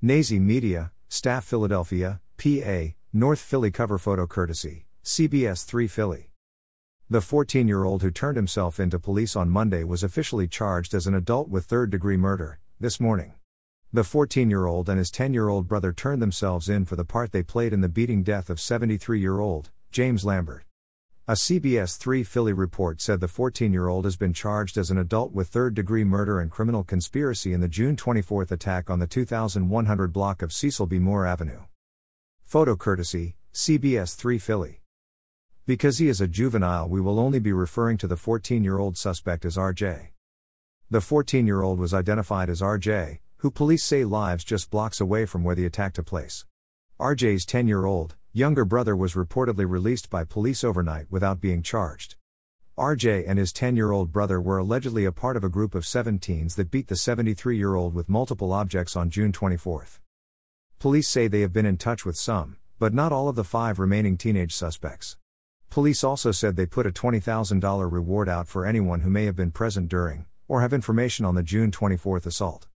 Nazy Media, Staff Philadelphia, PA, North Philly cover photo courtesy, CBS 3 Philly. The 14 year old who turned himself into police on Monday was officially charged as an adult with third degree murder, this morning. The 14 year old and his 10 year old brother turned themselves in for the part they played in the beating death of 73 year old James Lambert. A CBS 3 Philly report said the 14 year old has been charged as an adult with third degree murder and criminal conspiracy in the June 24 attack on the 2100 block of Cecil B. Moore Avenue. Photo courtesy CBS 3 Philly. Because he is a juvenile, we will only be referring to the 14 year old suspect as RJ. The 14 year old was identified as RJ, who police say lives just blocks away from where the attack took place. RJ's 10 year old, younger brother was reportedly released by police overnight without being charged. RJ and his 10 year old brother were allegedly a part of a group of 17s that beat the 73 year old with multiple objects on June 24. Police say they have been in touch with some, but not all of the five remaining teenage suspects. Police also said they put a $20,000 reward out for anyone who may have been present during, or have information on the June 24 assault.